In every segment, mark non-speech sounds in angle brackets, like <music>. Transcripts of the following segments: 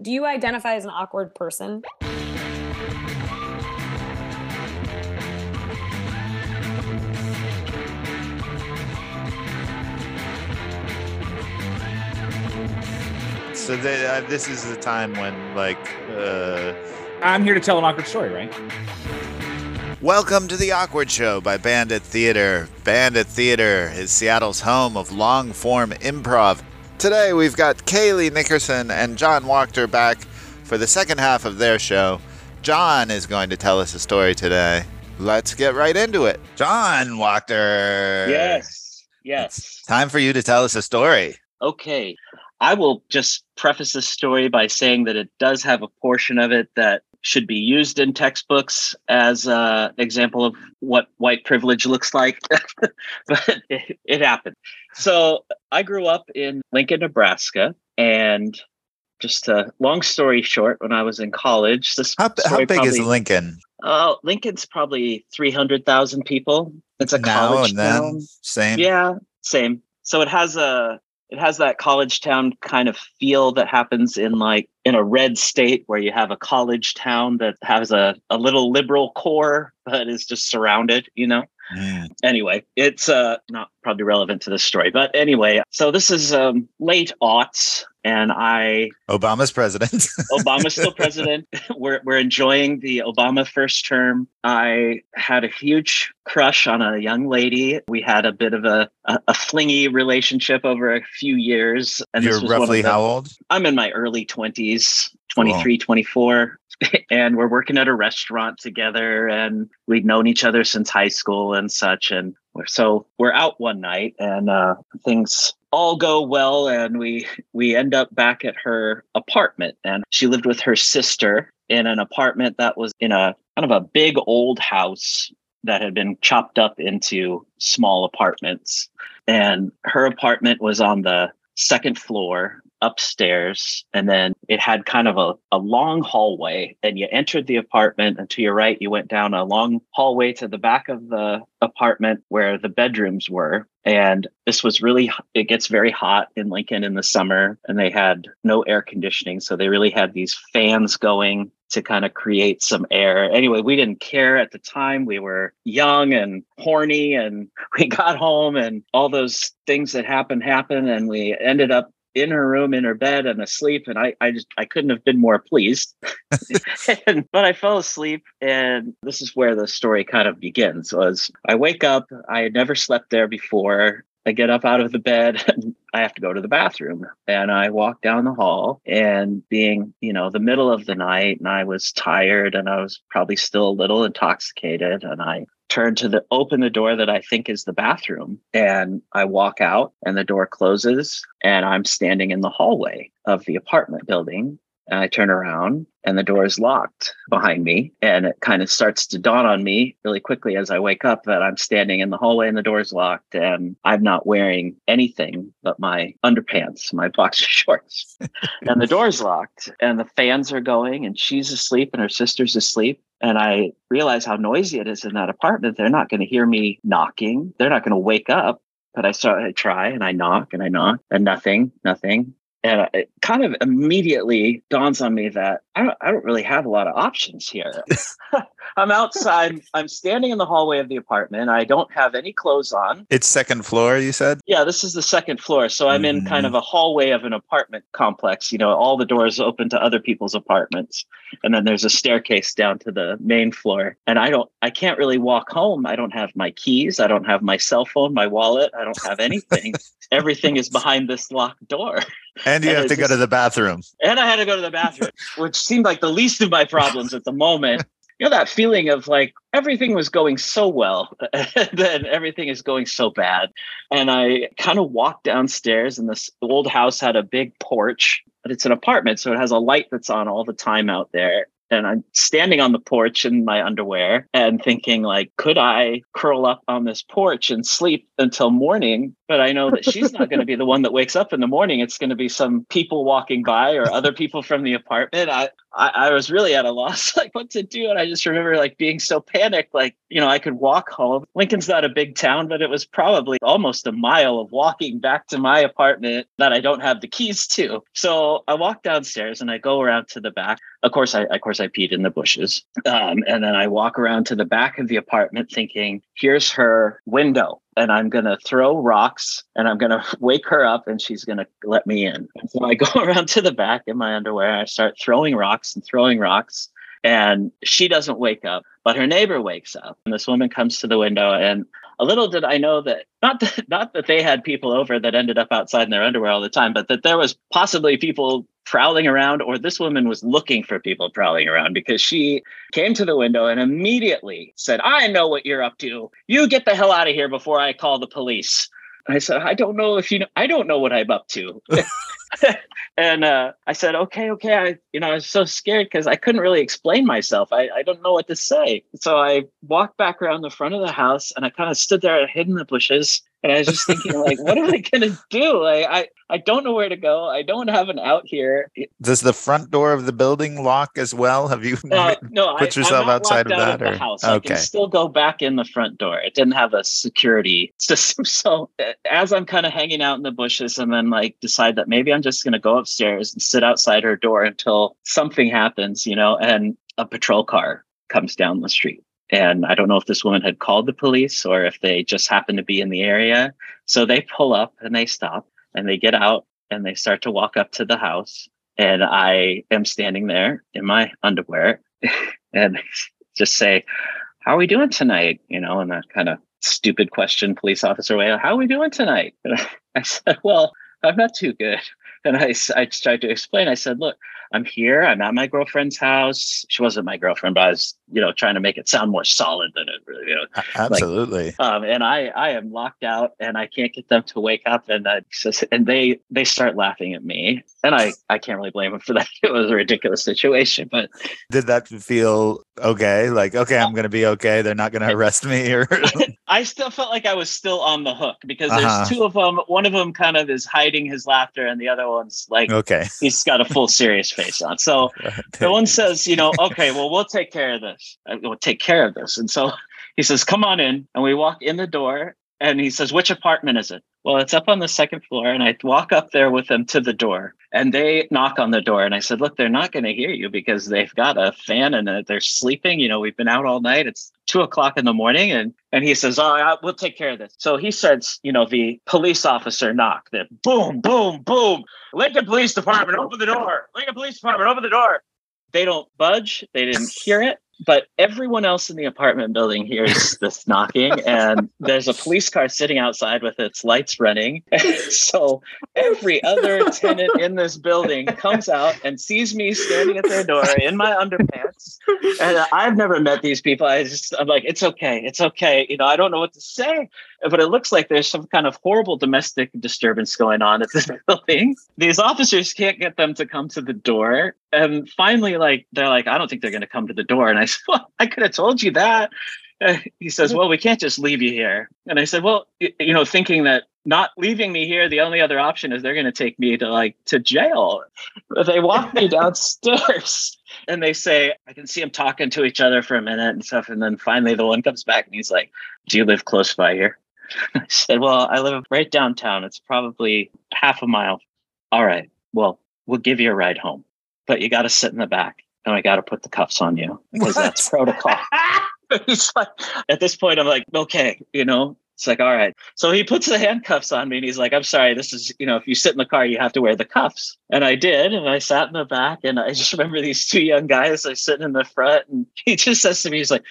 Do you identify as an awkward person? So they, uh, this is the time when, like, uh, I'm here to tell an awkward story, right? welcome to the Awkward Show by Bandit Theater. Bandit Theater is Seattle's home of long form improv. Today we've got Cailey Nickerson and John Wachter back for the second half of their show. John is going to tell us a story today. Let's get right into it. John Wachter. Yes. Yes. Time for you to tell us a story. Okay. I will just preface this story by saying that it does have a portion of it that should be used in textbooks as an example of what white privilege looks like, <laughs> but it, it happened. So I grew up in Lincoln, Nebraska, and just a long story short, when I was in college, this How, how big is probably- Lincoln Uh, Lincoln's probably three hundred thousand people. It's a now college town. Same. Yeah, same. So it has a it has that college town kind of feel that happens in like in a red state where you have a college town that has a, a little liberal core but is just surrounded, you know. Mm. Anyway, it's uh not probably relevant to this story. But anyway, so this is um late aughts and I Obama's president. <laughs> Obama's still president. <laughs> We're we're enjoying the Obama first term. I had a huge crush on a young lady. We had a bit of a a, a flingy relationship over a few years. And You're this was one of roughly the- how old? I'm in my early 20s, 23, 24. <laughs> And we're working at a restaurant together, and we'd known each other since high school and such. And we're so we're out one night, and uh, things all go well, and we we end up back at her apartment, and she lived with her sister in an apartment that was in a kind of a big old house that had been chopped up into small apartments. And her apartment was on the second floor upstairs and then it had kind of a, a long hallway and you entered the apartment and to your right you went down a long hallway to the back of the apartment where the bedrooms were and this was really it gets very hot in lincoln in the summer and they had no air conditioning so they really had these fans going to kind of create some air. Anyway, we didn't care at the time. We were young and horny, and <laughs> we got home, and all those things that happened happened, and we ended up in her room, in her bed, and asleep. And I, I just, I couldn't have been more pleased. and, <laughs> <laughs> but I fell asleep, and this is where the story kind of begins. Was I wake up? I had never slept there before. I get up out of the bed <laughs> and I have to go to the bathroom. And I walk down the hall and being, you know, the middle of the night and I was tired and I was probably still a little intoxicated. And I turn to the open the door that I think is the bathroom. And I walk out and the door closes and I'm standing in the hallway of the apartment building. And I turn around and the door is locked behind me. And it kind of starts to dawn on me really quickly as I wake up that I'm standing in the hallway and the door is locked and I'm not wearing anything but my underpants, my boxer <laughs> shorts. and the door is locked and the fans are going and she's asleep and her sister's asleep. And I realize how noisy it is in that apartment. They're not going to hear me knocking. They're not going to wake up. But I start, I try and I knock and I knock and nothing, nothing. And it kind of immediately dawns on me that I don't, I don't really have a lot of options here. <laughs> I'm outside. I'm standing in the hallway of the apartment. I don't have any clothes on. It's second floor, you said? Yeah, this is the second floor. So I'm in kind mm-hmm. of a hallway of an apartment complex. You know, all the doors open to other people's apartments. And then there's a staircase down to the main floor. And I don't, I can't really walk home. I don't have my keys. I don't have my cell phone, my wallet. I don't have anything. <laughs> Everything is behind this locked door. And you And have to it's go to the bathroom. And I had to go to the bathroom, which seemed like the least of my problems at the moment. You know, that feeling of like everything was going so well, <laughs> then everything is going so bad. And I kind of walked downstairs, and this old house had a big porch, but it's an apartment. So it has a light that's on all the time out there. And I'm standing on the porch in my underwear and thinking, like, could I curl up on this porch and sleep until morning but I know that she's not going to be the one that wakes up in the morning. It's going to be some people walking by or other people from the apartment. I, I, I was really at a loss, <laughs> like what to do. And I just remember like being so panicked, like, you know, I could walk home. Lincoln's not a big town, but it was probably almost a mile of walking back to my apartment that I don't have the keys to. So I walk downstairs and I go around to the back. Of course, I of course I peed in the bushes, um, and then I walk around to the back of the apartment, thinking, "Here's her window." And I'm going to throw rocks and I'm going <laughs> to wake her up and she's going to let me in. So I <laughs> go around to the back in my underwear. I start throwing rocks and throwing rocks and she doesn't wake up, but her neighbor wakes up. And this woman comes to the window and a little did I know that not that, <laughs> not that they had people over that ended up outside in their underwear all the time, but that there was possibly people prowling around, or this woman was looking for people prowling around because she came to the window and immediately said, "I know what you're up to. You get the hell out of here before I call the police." I said, "I don't know if you know. I don't know what I'm up to." <laughs> <laughs> and uh, I said, okay, okay. I, you know, I was so scared because I couldn't really explain myself. I, I don't know what to say. So I walked back around the front of the house and I kind of stood there hid in the bushes. And I was just thinking, like, what am I gonna do? Like, I, I don't know where to go. I don't have an out here. Does the front door of the building lock as well? Have you Uh, <laughs> no, put I, yourself outside of out that? the or- house. I can Okay. still go back in the front door. It didn't have a security <laughs> system. So as I'm kind of hanging out in the bushes, and then like decide that maybe I'm just gonna go upstairs and sit outside her door until something happens, you know, and a patrol car comes down the street. And I don't know if this woman had called the police or if they just happened to be in the area. So they pull up and they stop and they get out and they start to walk up to the house. And I am standing there in my underwear <laughs> and just say, How are we doing tonight? You know, in that kind of stupid question, police officer way, How are we doing tonight? And <laughs> I said, Well, I'm not too good. And I, I tried to explain. I said, Look, I'm here. I'm at my girlfriend's house. She wasn't my girlfriend, but I was, you know, trying to make it sound more solid than it really, you know, Absolutely. um, and I I am locked out and I can't get them to wake up and I just, and they they start laughing at me and I I can't really blame them for <laughs> that it was a ridiculous situation but Did that feel okay? Like, okay, I'm gonna be okay. They're not gonna arrest me, or <laughs> I still felt like I was still on the hook because Uh-huh. there's two of them one of them kind of is hiding his laughter and the other one's like okay. he's got a full serious face on so <laughs> the one says, you know, okay, well, we'll take care of this. Uh, We'll take care of this. And so <laughs> he says, come on in. And we walk in the door and he says, which apartment is it? Well, it's up on the second floor. And I walk up there with them to the door and they knock on the door. And I said, look, they're not going to hear you because they've got a fan and they're sleeping. You know, we've been out all night. It's two o'clock in the morning. And, and he says, oh, I- we'll take care of this. So he starts, you know, the police officer knock, the boom, boom, boom. Lincoln Police Department, open the door. Lincoln Police Department, open the door. They don't budge. They didn't hear it. But everyone else in the apartment building hears <laughs> this knocking, and there's a police car sitting outside with its lights running. <laughs> so every other tenant in this building comes out and sees me standing at their door in my underpants. And I've never met these people. I just, I'm like, it's okay. It's okay. You know, I don't know what to say but it looks like there's some kind of horrible domestic disturbance going on at this <laughs> building. These officers can't get them to come to the door. And finally, like, they're like, I don't think they're going to come to the door. And I <laughs> said, Well, I could have told you that. Uh, he says, Well, we can't just leave you here. And I said, Well, you know, thinking that not leaving me here, the only other option is they're going to take me to like to jail. They walk me <laughs> downstairs and they say, I can see them talking to each other for a minute and stuff. And then finally, the one comes back and he's like, Do you live close by here? <laughs> I said, Well, I live right downtown. It's probably half a mile. All right. Well, we'll give you a ride home, but you got to sit in the back and I got to put the cuffs on you because that's protocol. <laughs> He's like, at this point, I'm like, okay, you know, it's like, all right. So he puts the handcuffs on me and he's like, I'm sorry, this is, you know, if you sit in the car, you have to wear the cuffs. And I did. And I sat in the back and I just <laughs> remember these two young guys are sitting in the front and he just says to me, he's like,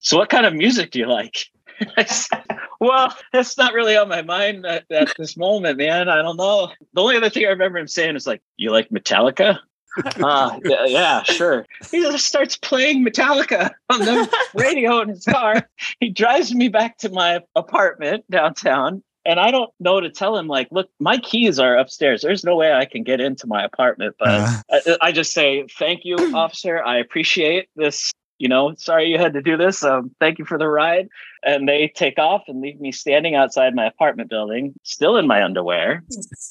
so what kind of music do you like? <laughs> I said, well, that's not really on my mind at, at this moment, man. I don't know. The only other thing I remember him saying is like, "You like Metallica?" <laughs> uh, yeah, yeah, sure. He just starts playing Metallica on the <laughs> radio in his car. He drives me back to my apartment downtown. And I don't know to tell him, like, look, my keys are upstairs. There's no way I can get into my apartment. But Uh, I, I just say, thank you, officer. I appreciate this, you know, sorry you had to do this. Um, thank you for the ride. And they take off and leave me standing outside my apartment building, still in my underwear.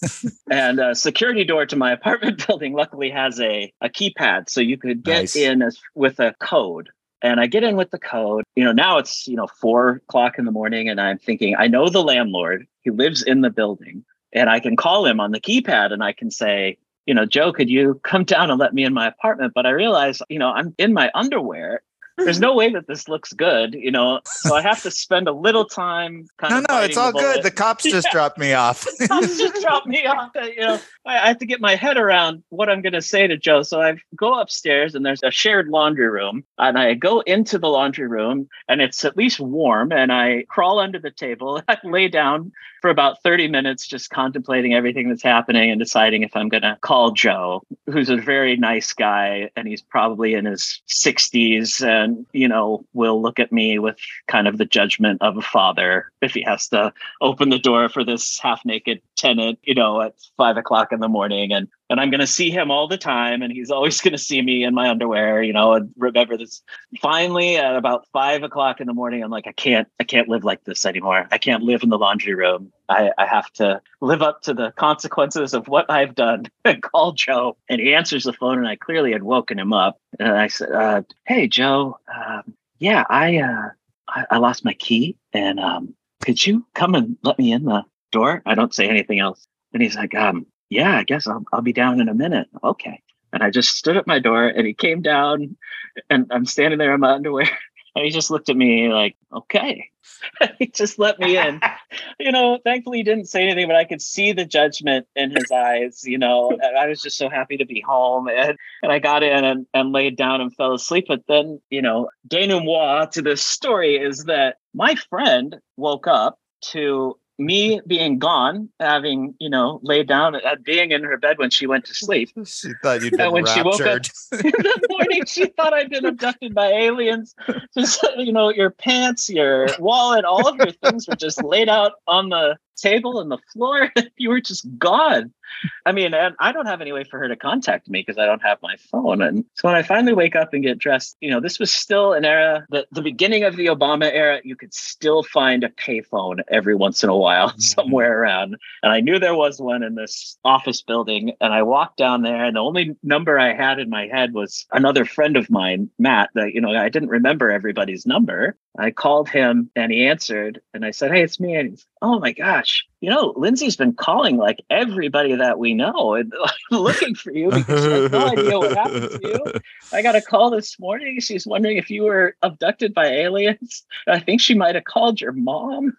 <laughs> and a security door to my apartment <laughs> building luckily has a, a keypad. So you could get Nice. in as, with a code. And I get in with the code. You know, now it's, you know, four o'clock in the morning. And I'm thinking, I know the landlord. He lives in the building. And I can call him on the keypad and I can say, you know, Joe, could you come down and let me in my apartment? But I realize, you know, I'm in my underwear. There's no way that this looks good, you know. So I have to spend a little time kind No, of no, it's all the good. The cops just <laughs> Yeah. dropped me off. Cops just dropped me off. uh, You know, I, I have to get my head around what I'm going to say to Joe. So I go upstairs, and there's a shared laundry room, and I go into the laundry room, and it's at least warm. And I crawl under the table. <laughs> I lay down for about 30 minutes, just contemplating everything that's happening and deciding if I'm going to call Joe, who's a very nice guy, and he's probably in his 60s, and you know, will look at me with kind of the judgment of a father if he has to open the door for this half naked tenant, you know, at five o'clock in the morning. And and I'm gonna see him all the time, and he's always <laughs> gonna see me in my underwear, you know, and remember this. Finally, at about five o'clock in the morning, I'm like, I can't, I can't live like this anymore. I can't live in the laundry room. I, I have to live up to the consequences of what I've done <laughs> and call Joe. And he answers the phone, and I clearly had woken him up. And I said, uh, Hey, Joe, um, yeah, I, uh, I, I lost my key, and um, could you come and let me in the door? I don't say anything else. And he's like, um, yeah, I guess I'll, I'll be down in a minute. Okay. And I just stood at my door and he came down and I'm standing there in my underwear. <laughs> And he just looked at me like, okay. <laughs> he just let me in. <laughs> you know, thankfully he didn't say anything, but I could see the judgment in his eyes, you know. And I was just so happy to be home. And, and I got in and, and laid down and fell asleep. But then, you know, denouement to this story is that my friend woke up to me being gone, having, you know, laid down, uh, being in her bed when she went to sleep. <laughs> she thought you'd been when she woke up- <laughs> in the morning, she thought I'd been abducted by aliens. Just, you know, your pants, your wallet, all of your things were just laid out on the table and the floor. <laughs> you were just gone. I mean, and I don't have any way for her to contact me because I don't have my phone. And so when I finally wake up and get dressed, you know, this was still an era, the, the beginning of the Obama era, you could still find a payphone every once in a while <laughs> mm-hmm. somewhere around. And I knew there was one in this office building. And I walked down there, and the only number I had in my head was another friend of mine, Matt, that, you know, I didn't remember everybody's number. I called him and he answered, and I said, Hey, it's me. And he's, Oh my gosh, you know, Lindsay's been calling like everybody that we know and <laughs> looking for you because she has no <laughs> idea what happened to you. I got a call this morning. She's wondering if you were abducted by aliens. <laughs> I think she might have called your mom.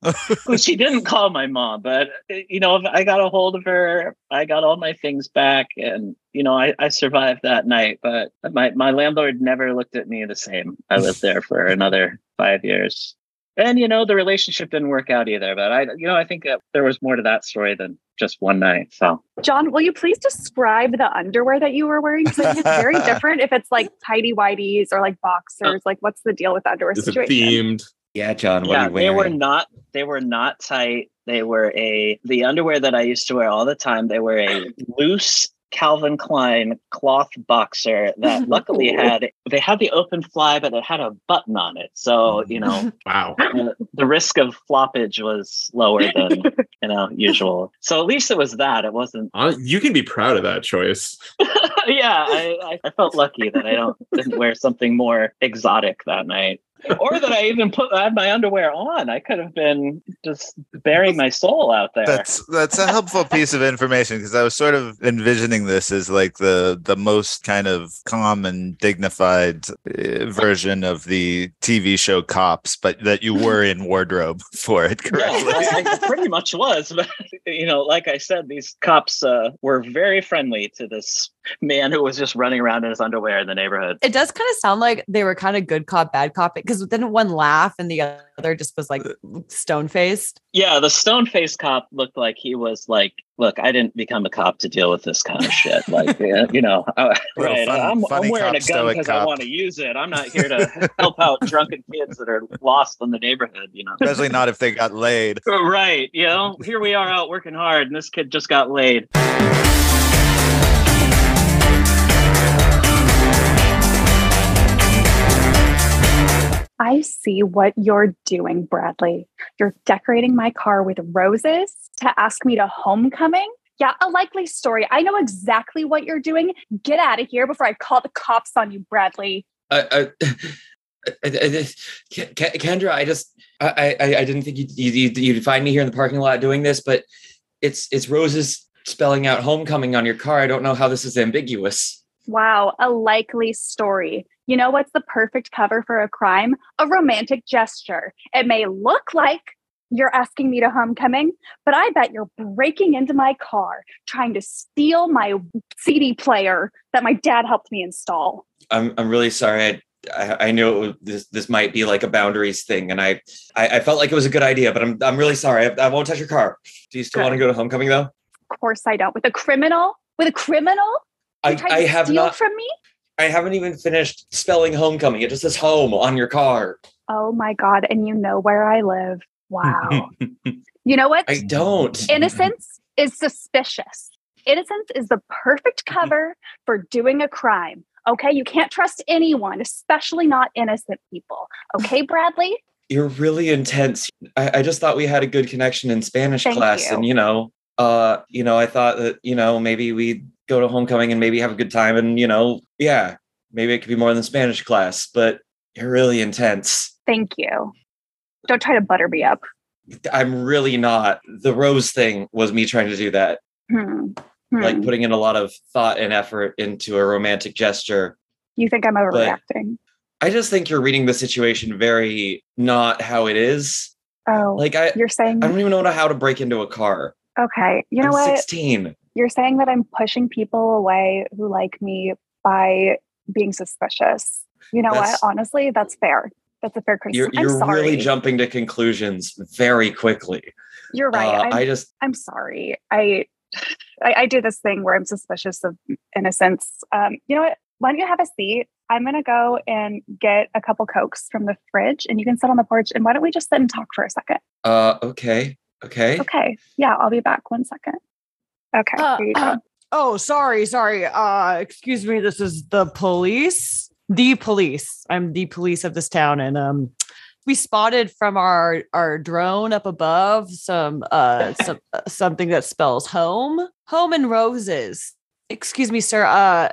well, she didn't call my mom, but uh, you know, I got a hold of her. I got all my things back, and you know, I, I survived that night. But my my landlord never looked at me the same. I lived there for another five years. And you know the relationship didn't work out either, but I you know I think that there was more to that story than just one night. So John, will you please describe the underwear that you were wearing? Because it's very <laughs> different if it's like tidy whities or like boxers. Like, what's the deal with the underwear Is it situation? themed? Yeah, John, what yeah, are you they were not they were not tight. They were a the underwear that I used to wear all the time. They were a loose Calvin Klein cloth boxer that <laughs> luckily had they had the open fly, but it had a button on it. So you know <laughs> Wow. the, the risk of floppage was lower than <laughs> you know usual. So at least it was that. It wasn't. You can be proud of that choice. yeah, I, I I felt lucky that I don't didn't wear something more exotic that night. Or that I even put I had my underwear on. I could have been just burying my soul out there. That's that's a helpful piece of information because I was sort of envisioning this as like the the most kind of calm and dignified uh, version of the TV show Cops, but that you were in wardrobe <laughs> for it yeah, correctly. I, I pretty much was. <laughs> But you know, like I said, these cops uh, were very friendly to this man who was just running around in his underwear in the neighborhood. It does kind of sound like they were kind of good cop, bad cop, because didn't one laugh and the other just was like stone faced? Yeah, the stone faced cop looked like he was like, "Look, I didn't become a cop to deal with this kind of shit. <laughs> Like, you know, uh, <laughs> right? fun- I'm, I'm wearing cop, a gun because I want to use it. I'm not here to <laughs> help out drunken kids that are lost in the neighborhood. You know, Especially not if they got laid. right? You know, here we are out working hard, and this kid just got laid. See what you're doing, Bradley. You're decorating my car with roses to ask me to homecoming. Yeah, a likely story. I know exactly what you're doing. Get out of here before I call the cops on you, Bradley. I, I, I, I, Ke- Kendra, I just, I, I, I didn't think you'd, you'd, you'd find me here in the parking lot doing this, but it's, it's roses spelling out homecoming on your car. I don't know how this is ambiguous. Wow, a likely story. You know what's the perfect cover for a crime? A romantic gesture. It may look like you're asking me to homecoming, but I bet you're breaking into my car trying to steal my CD player that my dad helped me install. I'm, I'm really sorry. I, I, I knew was, this, this might be like a boundaries thing, and I, I, I felt like it was a good idea, but I'm, I'm really sorry. I, I won't touch your car. Do you still Good. want to go to homecoming though? Of course I don't. With a criminal? With a criminal? You I, I to have steal not. from me? I haven't even finished spelling homecoming. It just says home on your car. Oh my God. And you know where I live. Wow. <laughs> you know what? I don't. Innocence is suspicious. Innocence is the perfect Mm-hmm. cover for doing a crime. Okay. You can't trust anyone, especially not innocent people. Okay, <laughs> Bradley? You're really intense. I, I just thought we had a good connection in Spanish Thank class, you. and you know, uh, you know, I thought that you know maybe we'd go to homecoming and maybe have a good time, and you know, yeah, maybe it could be more than Spanish class. But you're really intense. Thank you. Don't try to butter me up. I'm really not. The rose thing was me trying to do that, Hmm. Hmm. like putting in a lot of thought and effort into a romantic gesture. you think I'm overreacting? I just think you're reading the situation very not how it is. oh, Like I, you're saying, I don't even know how to break into a car. okay. You know I'm what? 16. You're saying that I'm pushing people away who like me by being suspicious. You know That's- what? Honestly, that's fair. That's a fair You're, criticism. I'm you're sorry. really jumping to conclusions very quickly. You're right. Uh, I just, I'm sorry. I, I I do this thing where I'm suspicious of innocence. Um, you know what? Why don't you have a seat? I'm gonna go and get a couple cokes from the fridge, and you can sit on the porch. And why don't we just sit and talk for a second? uh, okay, okay. Okay. Yeah, I'll be back. One second. Okay. Uh, here you go. uh, oh, sorry, sorry. Uh, excuse me. This is the police. The police. I'm the police of this town, and um, we spotted from our our drone up above some uh <laughs> some uh, something that spells home, home and roses. Excuse me, sir. Uh,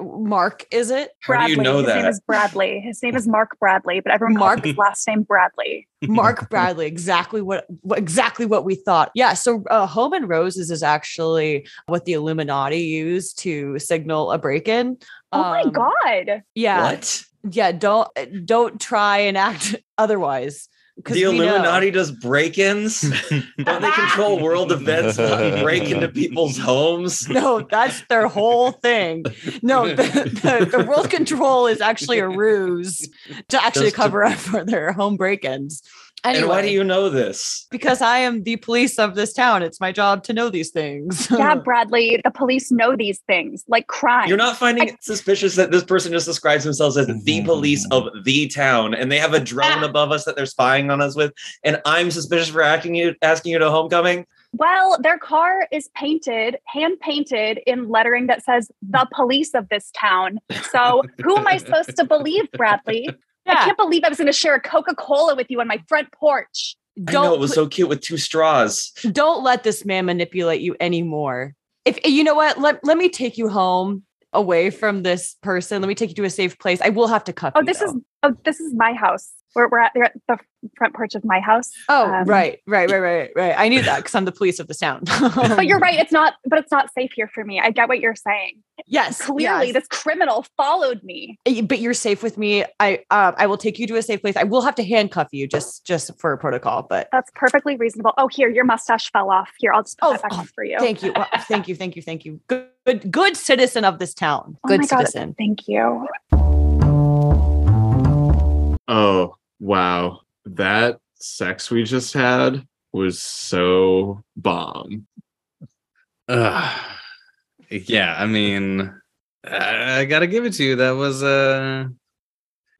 Mark, is it How do you know His name that? is Bradley. His name is <laughs> Mark Bradley, but everyone Mark- calls his last name Bradley. <laughs> Mark Bradley? Exactly what, what exactly what we thought. Yeah. So, uh, home and roses is actually what the Illuminati use to signal a break-in. Oh my Um, god. Yeah. What? yeah don't don't try and act <laughs> otherwise 'cause The we know. Illuminati does break-ins? <laughs> Don't they control world events and break into people's homes? <laughs> no that's their whole thing no <laughs> the, the, the world control is actually a ruse to actually Just to- cover up for their home break-ins anyway, And why do you know this? because i am the police of this town it's my job to know these things <laughs> Yeah, Bradley, the police know these things, like crime. You're not finding it suspicious that this person just describes themselves as the mm-hmm. police of the town and they have a drone ah. above us that they're spying on us with, and I'm suspicious for asking you asking you to homecoming? Well, their car is painted, hand painted in lettering that says the police of this town. So who am I supposed to believe, Bradley? <laughs> I can't believe I was going to share a Coca Cola with you on my front porch. I know don't it was so cute with two straws. don't let this man manipulate you anymore. If eh, you know what, let, let me take you home away from this person. Let me take you to a safe place. I will have to cut. Oh, you. this is oh, this is my house. We're we're at, they're at the front porch of my house. Oh, um, right, <laughs> right, right, right, right. I knew that because I'm the police of the town. But you're right. It's <laughs> not. But it's not safe here for me. I get what you're saying. Yes, Clearly, yes. this criminal followed me. But you're safe with me. I uh, I will take you to a safe place. I will have to handcuff you just just for protocol. But That's perfectly reasonable. Oh, here, your mustache fell off. Here, I'll just put Oh, that back oh, on for you. thank you, Well, <laughs> thank you, thank you, thank you. Good, good, good citizen of this town. Oh Good my God, citizen. Thank you. Oh, wow. That sex we just had was so bomb. Ugh. yeah, I mean, I, I gotta give it to you. That was uh,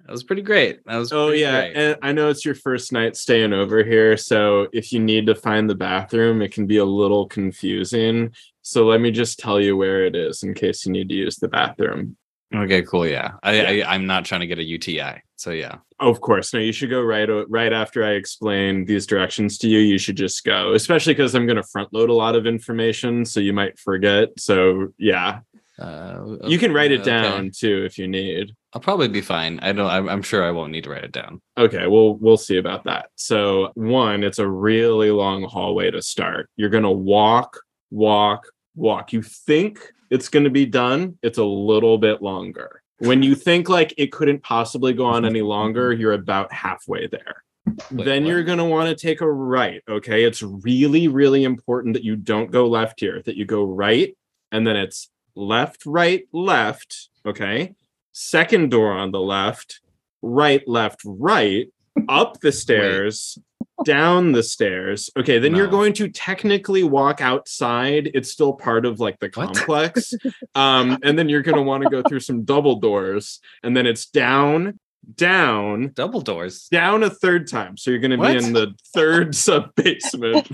that was pretty great. That was Oh yeah, great. and I know it's your first night staying over here, so if you need to find the bathroom, it can be a little confusing. So let me just tell you where it is in case you need to use the bathroom. Okay, cool. Yeah, I, Yeah. I I'm not trying to get a UTI. So yeah. Of course. No, you should go right right after I explain these directions to you. You should just go, especially because I'm going to front load a lot of information, so you might forget. So yeah, Uh, you can write it okay. down too if you need. I'll probably be fine. I don't. I'm, I'm sure I won't need to write it down. Okay, well, we'll see about that. So, one, it's a really long hallway to start. You're going to walk, walk, walk. You think it's going to be done, it's a little bit longer. When you think like it couldn't possibly go on any longer, you're about halfway there. Then you're going to want to take a right. Okay. It's really, really important that you don't go left here, that you go right, and then it's left, right, left. Okay. Second door on the left, right, left, right, up the stairs, down the stairs. Okay, then you're going to technically walk outside. It's still part of like the What? <laughs> complex. um, and then you're gonna want to go through some double doors, and then it's down, down, Double doors. down a third time. So you're gonna What? be in the third <laughs> sub basement.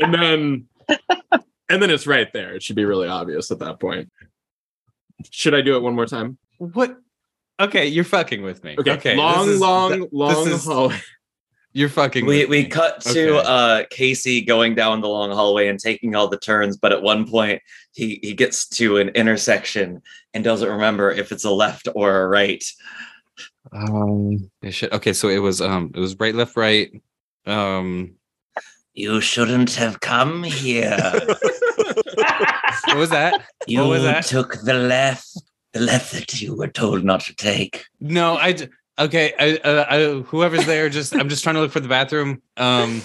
and then and then it's right there. It should be really obvious at that point. Should I do it one more time? What? Okay, you're fucking with me. Okay. Okay. long, is- long, long This is, hallway. You're fucking. We we cut to Okay. uh Casey going down the long hallway and taking all the turns, but at one point he he gets to an intersection and doesn't remember if it's a left or a right. Um. yeah, shit. Okay, so it was um. It was right, left, right. Um. You shouldn't have come here. <laughs> What was that? <laughs> You was that? took the left, the left that you were told not to take. No, I. d- Okay, I, uh, I. Whoever's there, just I'm just trying to look for the bathroom. Um.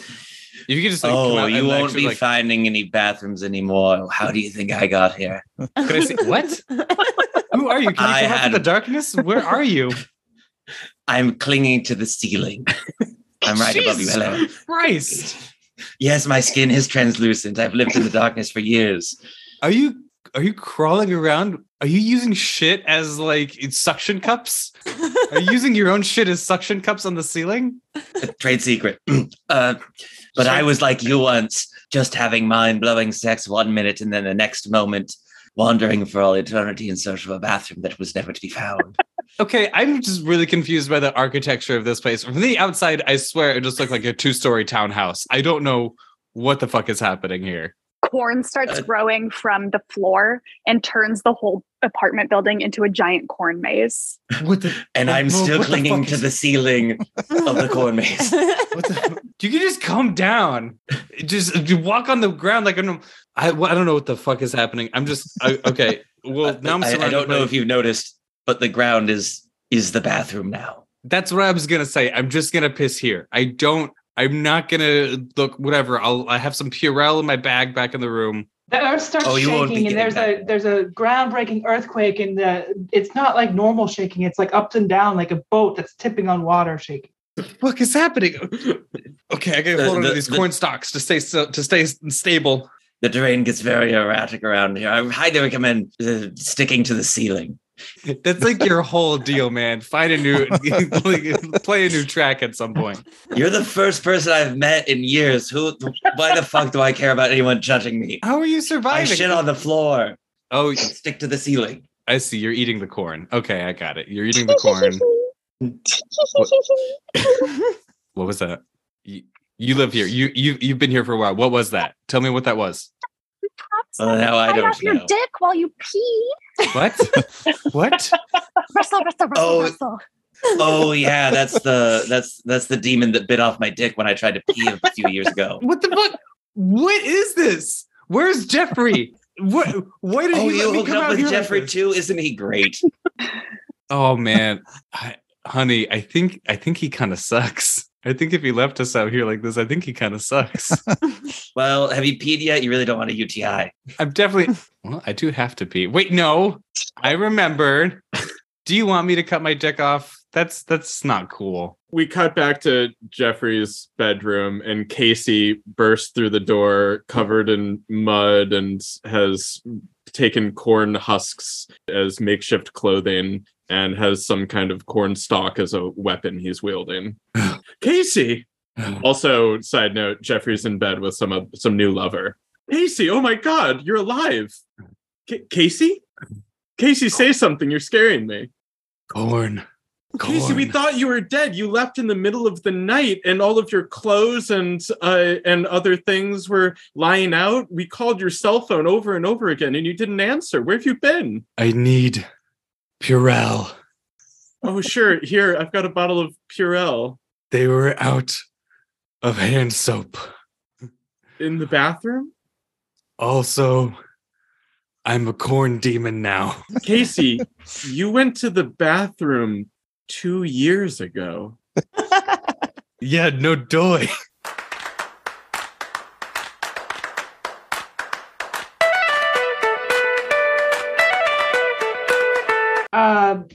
If you could just like, come oh, out you and won't actually, be like, finding any bathrooms anymore. How do you think I got here? Can I see what? <laughs> Who are you? Can I you come out from had- the darkness? Where are you? <laughs> I'm clinging to the ceiling. <laughs> I'm right above you. Jesus Hello. Christ. Yes, my skin is translucent. I've lived in the darkness for years. Are you are you crawling around? Are you using shit as like suction cups? Are you using your own shit as suction cups on the ceiling? Trade secret. <clears throat> uh, but I was like you once, just having mind blowing sex one minute and then the next moment wandering for all eternity in search of a bathroom that was never to be found. <laughs> Okay, I'm just really confused by the architecture of this place. From the outside, I swear it just looked like a two-story townhouse. I don't know what the fuck is happening here. Corn starts Uh, growing from the floor and turns the whole apartment building into a giant corn maze. What the? And I'm What- still what clinging fuck to the ceiling of the corn <laughs> maze. What the? <laughs> You can just come down. Just you walk on the ground like I don't. I, I don't know what the fuck is happening. I'm just I, okay. Well, <laughs> now I'm I, I don't know by- if you've noticed, but the ground is is the bathroom now. That's what I was gonna say. I'm just gonna piss here. I don't. I'm not gonna look. Whatever. I'll. I have some Purell in my bag back in the room. The earth starts Oh, you won't be shaking, and there's getting a there's a groundbreaking earthquake, and the it's not like normal shaking. It's like up and down, like a boat that's tipping on water shaking. The fuck is happening? Okay, I gotta The- hold on to these the- corn stalks to stay so, to stay stable. The terrain gets very erratic around here. I highly recommend uh, sticking to the ceiling. That's like your whole deal, man. Find a new, <laughs> play a new track at some point. You're the first person I've met in years. Who? Why the fuck do I care about anyone judging me? How are you surviving? I shit on the floor. oh, Stick to the ceiling. I see. You're eating the corn. Okay, I got it. You're eating the corn. <laughs> <laughs> What was that? You, you live here. You you you've been here for a while. What was that? Tell me what that was. Well, now I Bite don't off your dick while you pee. What? <laughs> what? Rustle, rustle, rustle, Oh, rustle. Oh <laughs> yeah, that's the that's that's the demon that bit off my dick when I tried to pee a few years ago. <laughs> What the fuck? What is this? Where's Jeffrey? What? Why did Oh, he you let me hooked come up out with here like Jeffrey this? too? Isn't he great? Oh man, I, honey, I think I think he kind of sucks. I think if he left us out here like this, I think he kind of sucks. <laughs> Well, have you peed yet? You really don't want a UTI. I'm definitely. <laughs> Well, I do have to pee. Wait, no, I remembered. Do you want me to cut my dick off? That's that's not cool. We cut back to Jeffrey's bedroom, and Casey bursts through the door covered in mud and has taken corn husks as makeshift clothing and has some kind of corn stalk as a weapon he's wielding. <sighs> Casey! <sighs> Also, side note, Jeffrey's in bed with some of some new lover. Casey, oh my god, you're alive. Ca Casey? Casey, say something. You're scaring me. Corn. Casey, we thought you were dead. You left in the middle of the night, and all of your clothes and uh, and other things were lying out. We called your cell phone over and over again, and you didn't answer. Where have you been? I need Purell. Oh, sure. Here, I've got a bottle of Purell They were out of hand soap. in the bathroom. Also, I'm a corn demon now. Casey, you went to the bathroom two years ago. <laughs> Yeah, no doy. <laughs>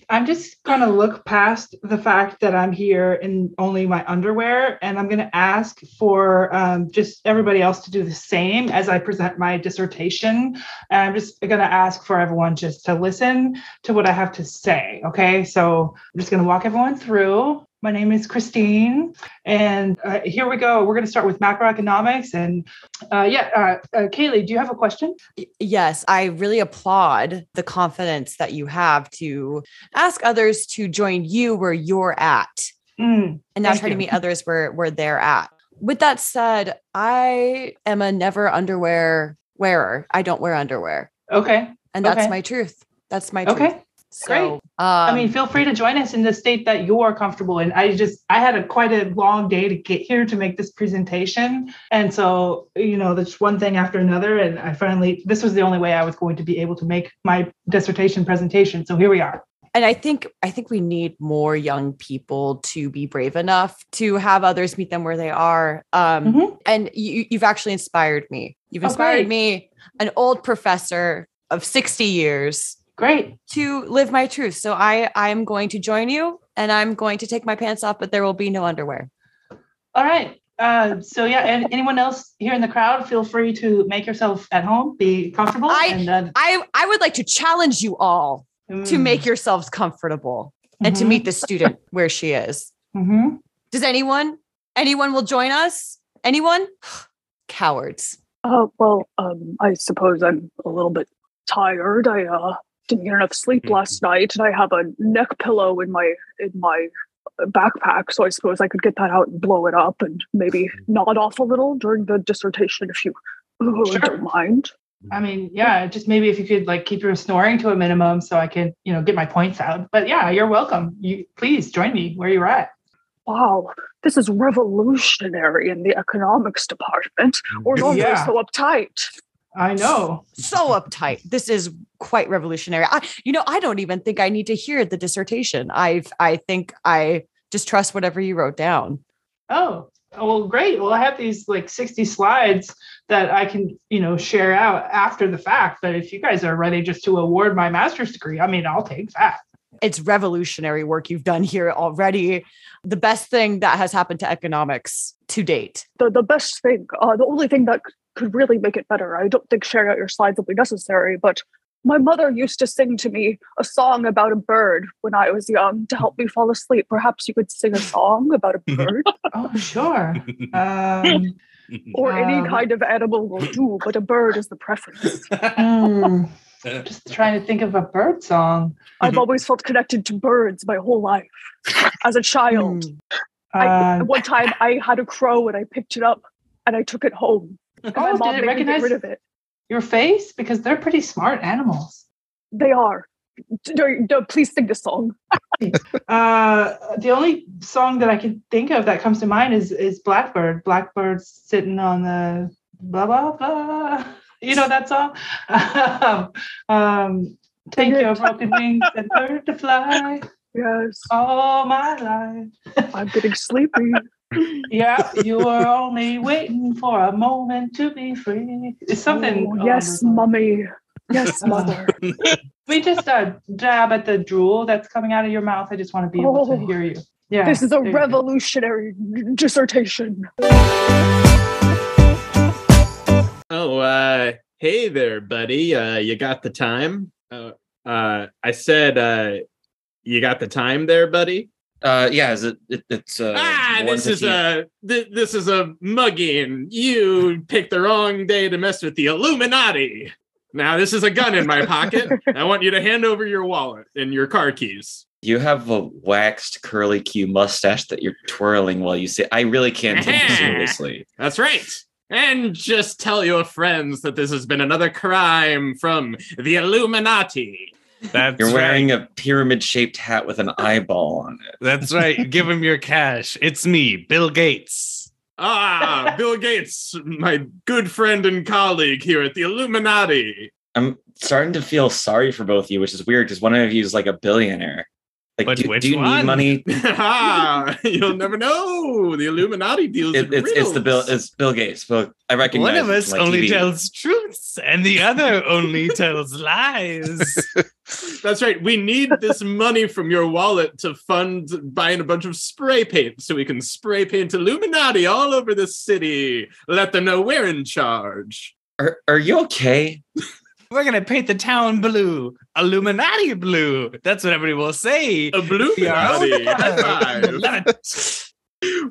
I'm just gonna look past the fact that I'm here in only my underwear, and I'm gonna ask for um, just everybody else to do the same as I present my dissertation. And I'm just gonna ask for everyone just to listen to what I have to say. Okay, so I'm just gonna walk everyone through. My name is Christine, and uh, here we go. We're gonna start with macroeconomics, and uh, yeah, uh, uh, Cailey, do you have a question? Yes, I really applaud the confidence that you have to ask others to join you where you're at Mm, and not try to meet others where where they're at. With that said, I am a never underwear wearer. I don't wear underwear. okay, And that's Okay. my truth. That's my truth. okay. So, great. Um, I mean, feel free to join us in the state that you're comfortable in. I just, I had a quite a long day to get here to make this presentation. And so, you know, there's one thing after another. And I finally, this was the only way I was going to be able to make my dissertation presentation. So here we are. and I think I think we need more young people to be brave enough to have others meet them where they are. Um, Mhm. And you, you've actually inspired me. You've Oh, inspired great. me, an old professor of 60 years, Great. to live my truth. So I I am going to join you and I'm going to take my pants off, but there will be no underwear. All right. Uh, so yeah, and anyone else here in the crowd, feel free to make yourself at home, be comfortable. I- and then, I I would like to challenge you all to Mm. make yourselves comfortable and to Mhm. meet the student where she is. Mhm. Does anyone anyone will join us? Anyone? <sighs> Cowards. Uh, well, um, I suppose I'm a little bit tired. I uh didn't get enough sleep mm-hmm. last night, and I have a neck pillow in my in my backpack. So I suppose I could get that out and blow it up, and maybe mm-hmm. nod off a little during the dissertation if you Sure. don't mind. I mean, yeah, just maybe if you could like keep your snoring to a minimum so I could, you know, get my points out. But yeah, you're welcome. You please join me where you're at. Wow, this is revolutionary in the economics department. Or normally <laughs> Yeah. so uptight. I know. so uptight. This is quite revolutionary. I, you know, I don't even think I need to hear the dissertation. I, I think I just trust whatever you wrote down. Oh, well, great. Well, I have these like 60 slides that I can, you know, share out after the fact. But if you guys are ready just to award my master's degree, I mean, I'll take that. It's revolutionary work you've done here already. The best thing that has happened to economics to date. the the best thing, uh, the only thing that c- could really make it better. I don't think sharing out your slides will be necessary, but my mother used to sing to me a song about a bird when I was young to help me fall asleep. Perhaps you could sing a song about a bird <laughs> Oh, sure. Um, <laughs> or Um, any kind of animal will do, but a bird is the preference. hmm, <laughs> just trying to think of a bird song. I've always felt connected to birds my whole life. As a child, Hmm. I, Uh, one time I had a crow and I picked it up and I took it home. Oh, did it recognize get rid of it. your face? Because they're pretty smart animals. They are. D- d- d- please sing the song. <laughs> Uh, the only song that I can think of that comes to mind is is Blackbird. Blackbird sitting on the blah blah blah. You know that song? um, um, take your broken wings and learn to fly <laughs> Yes, all my life. I'm getting sleepy. <laughs> Yeah, you were only waiting for a moment to be free. It's something. Oh, yes, those lines. mummy. Yes, <laughs> mother. We just uh, jab at the drool that's coming out of your mouth. I just want to be able to Oh. hear you. Yeah, this is a there you go. revolutionary dissertation. Oh, uh, hey there, buddy. Uh, you got the time? Uh, uh, I said, uh, you got the time there, buddy? Uh, yeah, is it, it it's uh, ah, this is a th- this is a mugging. You picked the wrong day to mess with the Illuminati. Now this is a gun in my pocket. I want you to hand over your wallet and your car keys. You have a waxed curly Q mustache that you're twirling while you say. I really can't take you <laughs> seriously. That's right. And just tell your friends that this has been another crime from the Illuminati. That's You're wearing right. a pyramid shaped hat with an eyeball on it. That's right. Give him your cash. It's me, Bill Gates. Ah, Bill Gates, my good friend and colleague here at the Illuminati. I'm starting to feel sorry for both of you, which is weird because one of you is like a billionaire. Like, But do, which do you one? need money? <laughs> Ah, You'll never know. The Illuminati deals It, it's it's the Bill. It's Bill Gates. Bill, I recognize. One of us only TV. tells truths, and the other only <laughs> tells lies. <laughs> That's right. We need this money from your wallet to fund buying a bunch of spray paint so we can spray paint Illuminati all over the city. Let them know we're in charge. Are Are you okay? We're gonna paint the town blue, Illuminati blue. That's what everybody will say. A Illuminati. High <laughs> five.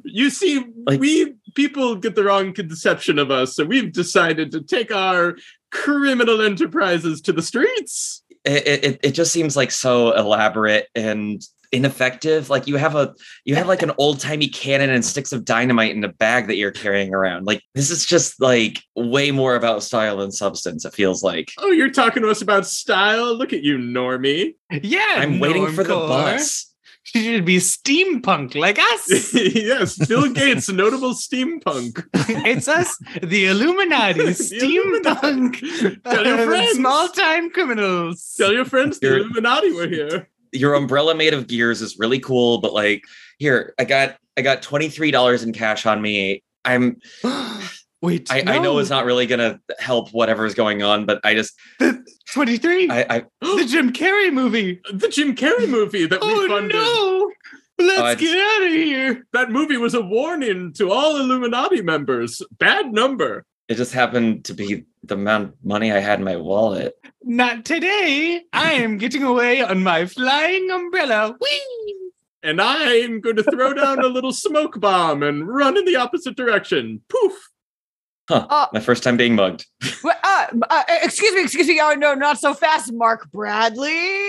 You see, Like- we people get the wrong conception of us, so we've decided to take our criminal enterprises to the streets. It, it it just seems like so elaborate and ineffective. Like you have a you have like an <laughs> old timey cannon and sticks of dynamite in a bag that you're carrying around. Like this is just like way more about style than substance. It feels like. Oh, you're talking to us about style? Look at you, Normie. Yeah, I'm waiting for the bus. She should be steampunk like us. <laughs> yes, Bill <laughs> Gates, notable steampunk. it's us, the Illuminati, The Illuminati. steampunk, Tell your friends. small time criminals. Tell your friends the Illuminati were here. Your umbrella made of gears is really cool, but like here, I got I got twenty three dollars in cash on me. I'm <gasps> Wait, I, I know it's not really gonna help whatever's going on, but I just the twenty three. I, I The Jim Carrey movie. the Jim Carrey movie that we Oh funded. no! Let's Uh, get out of here. That movie was a warning to all Illuminati members. Bad number. It just happened to be the amount of money I had in my wallet. Not today. I am getting away on my flying umbrella. Whee! And I'm going to throw down a little smoke bomb and run in the opposite direction. Poof. Huh. Uh, my first time being mugged. Uh, uh, excuse me, excuse me. Oh no, not so fast, Mark Bradley.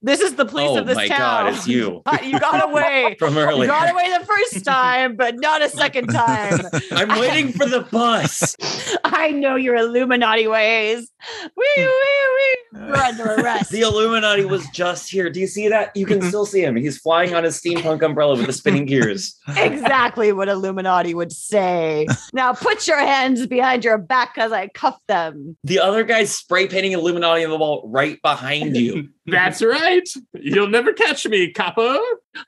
This is the police oh of this town. Oh my god, it's <laughs> you you got away. <laughs> from You got away the first <laughs> time, but not a second time. I'm waiting for the bus. I know your Illuminati ways. Wee wee. We're under <laughs> arrest. The Illuminati was just here. Do you see that? You can mm-hmm. still see him. He's flying on his steampunk umbrella with the spinning <laughs> gears. exactly what Illuminati would say. <laughs> Now put your hands behind your back because I cuff them. The other guy's spray painting Illuminati on the wall right behind you. That's right. You'll never catch me, copper.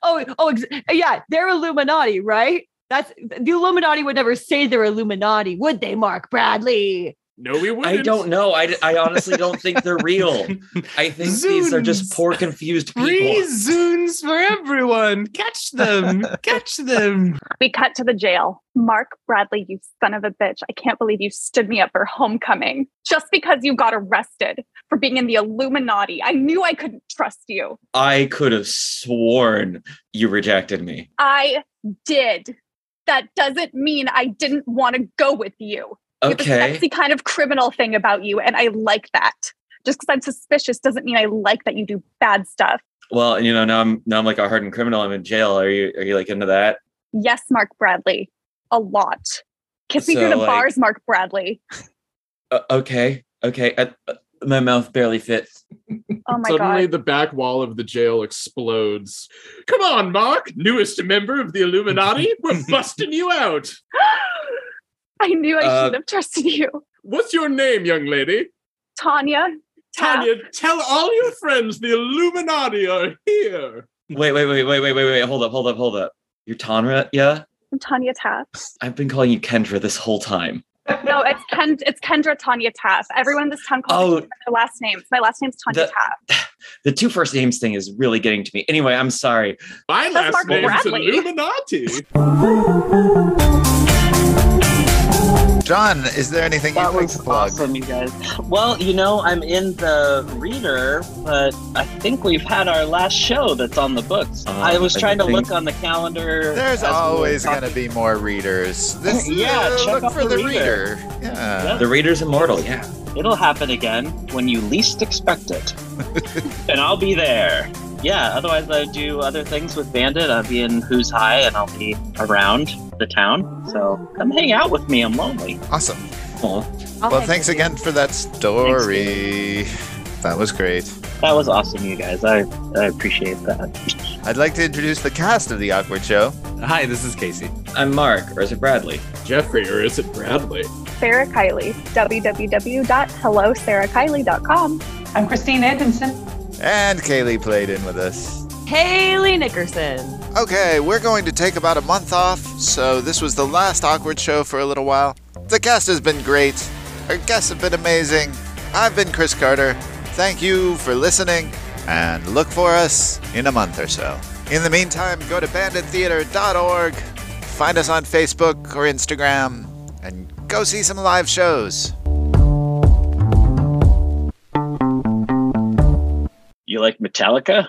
Oh, oh, ex- yeah, they're Illuminati, right? That's the Illuminati would never say they're Illuminati, would they, Mark Bradley? No, we wouldn't. I don't know. I, I honestly don't think they're real. <laughs> I think these are just poor, confused people. Free people. zoons for everyone. Catch them. <laughs> Catch them. We cut to the jail. Mark Bradley, you son of a bitch. I can't believe you stood me up for homecoming just because you got arrested for being in the Illuminati. I knew I couldn't trust you. I could have sworn you rejected me. I did. That doesn't mean I didn't want to go with you. You have a Okay. sexy kind of criminal thing about you, and I like that. Just because I'm suspicious doesn't mean I like that you do bad stuff. Well, you know, now I'm now I'm like a hardened criminal. I'm in jail. Are you are you like into that? Yes, Mark Bradley, a lot. Kiss me through So, the like- bars, Mark Bradley. Uh, okay. Okay. Uh, uh, my mouth barely fits. Oh my God. Suddenly, god. the back wall of the jail explodes. Come on, Mark, newest member of the Illuminati. We're <laughs> busting you out. <laughs> I knew I Uh, should have trusted you. What's your name, young lady? Tanya. Taft. Tanya, tell all your friends the Illuminati are here. Wait, wait, wait, wait, wait, wait, wait. Hold up, hold up, hold up. You're Tanra, yeah? I'm Tanya Taft. I've been calling you Kendra this whole time. No, it's Ken. It's Kendra Tanya Taft. Everyone in this town calls Oh. me by their last names. My last name's Tanya The- Taft. <sighs> The two first names thing is really getting to me. Anyway, I'm sorry. My That's last Mark name's Bradley. Illuminati. <laughs> John, is there anything you'd That like was to plug? awesome, you guys. Well, you know, I'm in the reader, but I think we've had our last show that's on the books. Uh, I was I trying to think- look on the calendar. There's as we always going to be more readers. This, Yeah, uh, check look out for the the reader. reader. Yeah. The Reader's immortal, yeah. It'll happen again when you least expect it. <laughs> and I'll be there. Yeah, otherwise I do other things with Bandit. I'll be in Who's High and I'll be around the town. So come hang out with me. I'm lonely. Awesome. Aw, I'll well, hang thanks with you. again for that story. That was great. that was awesome, you guys. I, I appreciate that. <laughs> I'd like to introduce the cast of The Awkward Show. Hi, this is Casey. I'm Mark, or is it Bradley? Jeffrey, or is it Bradley? Sarah Kylie, www.hellosarahkiley.com. I'm Kristine Antonsen. And Cailey played in with us. Cailey Nickerson. Okay, we're going to take about a month off, so this was the last awkward show for a little while. The cast has been great. Our guests have been amazing. I've been Chris Carter. Thank you for listening, and look for us in a month or so. In the meantime, go to bandittheater.org, find us on Facebook or Instagram, and go see some live shows. You like Metallica?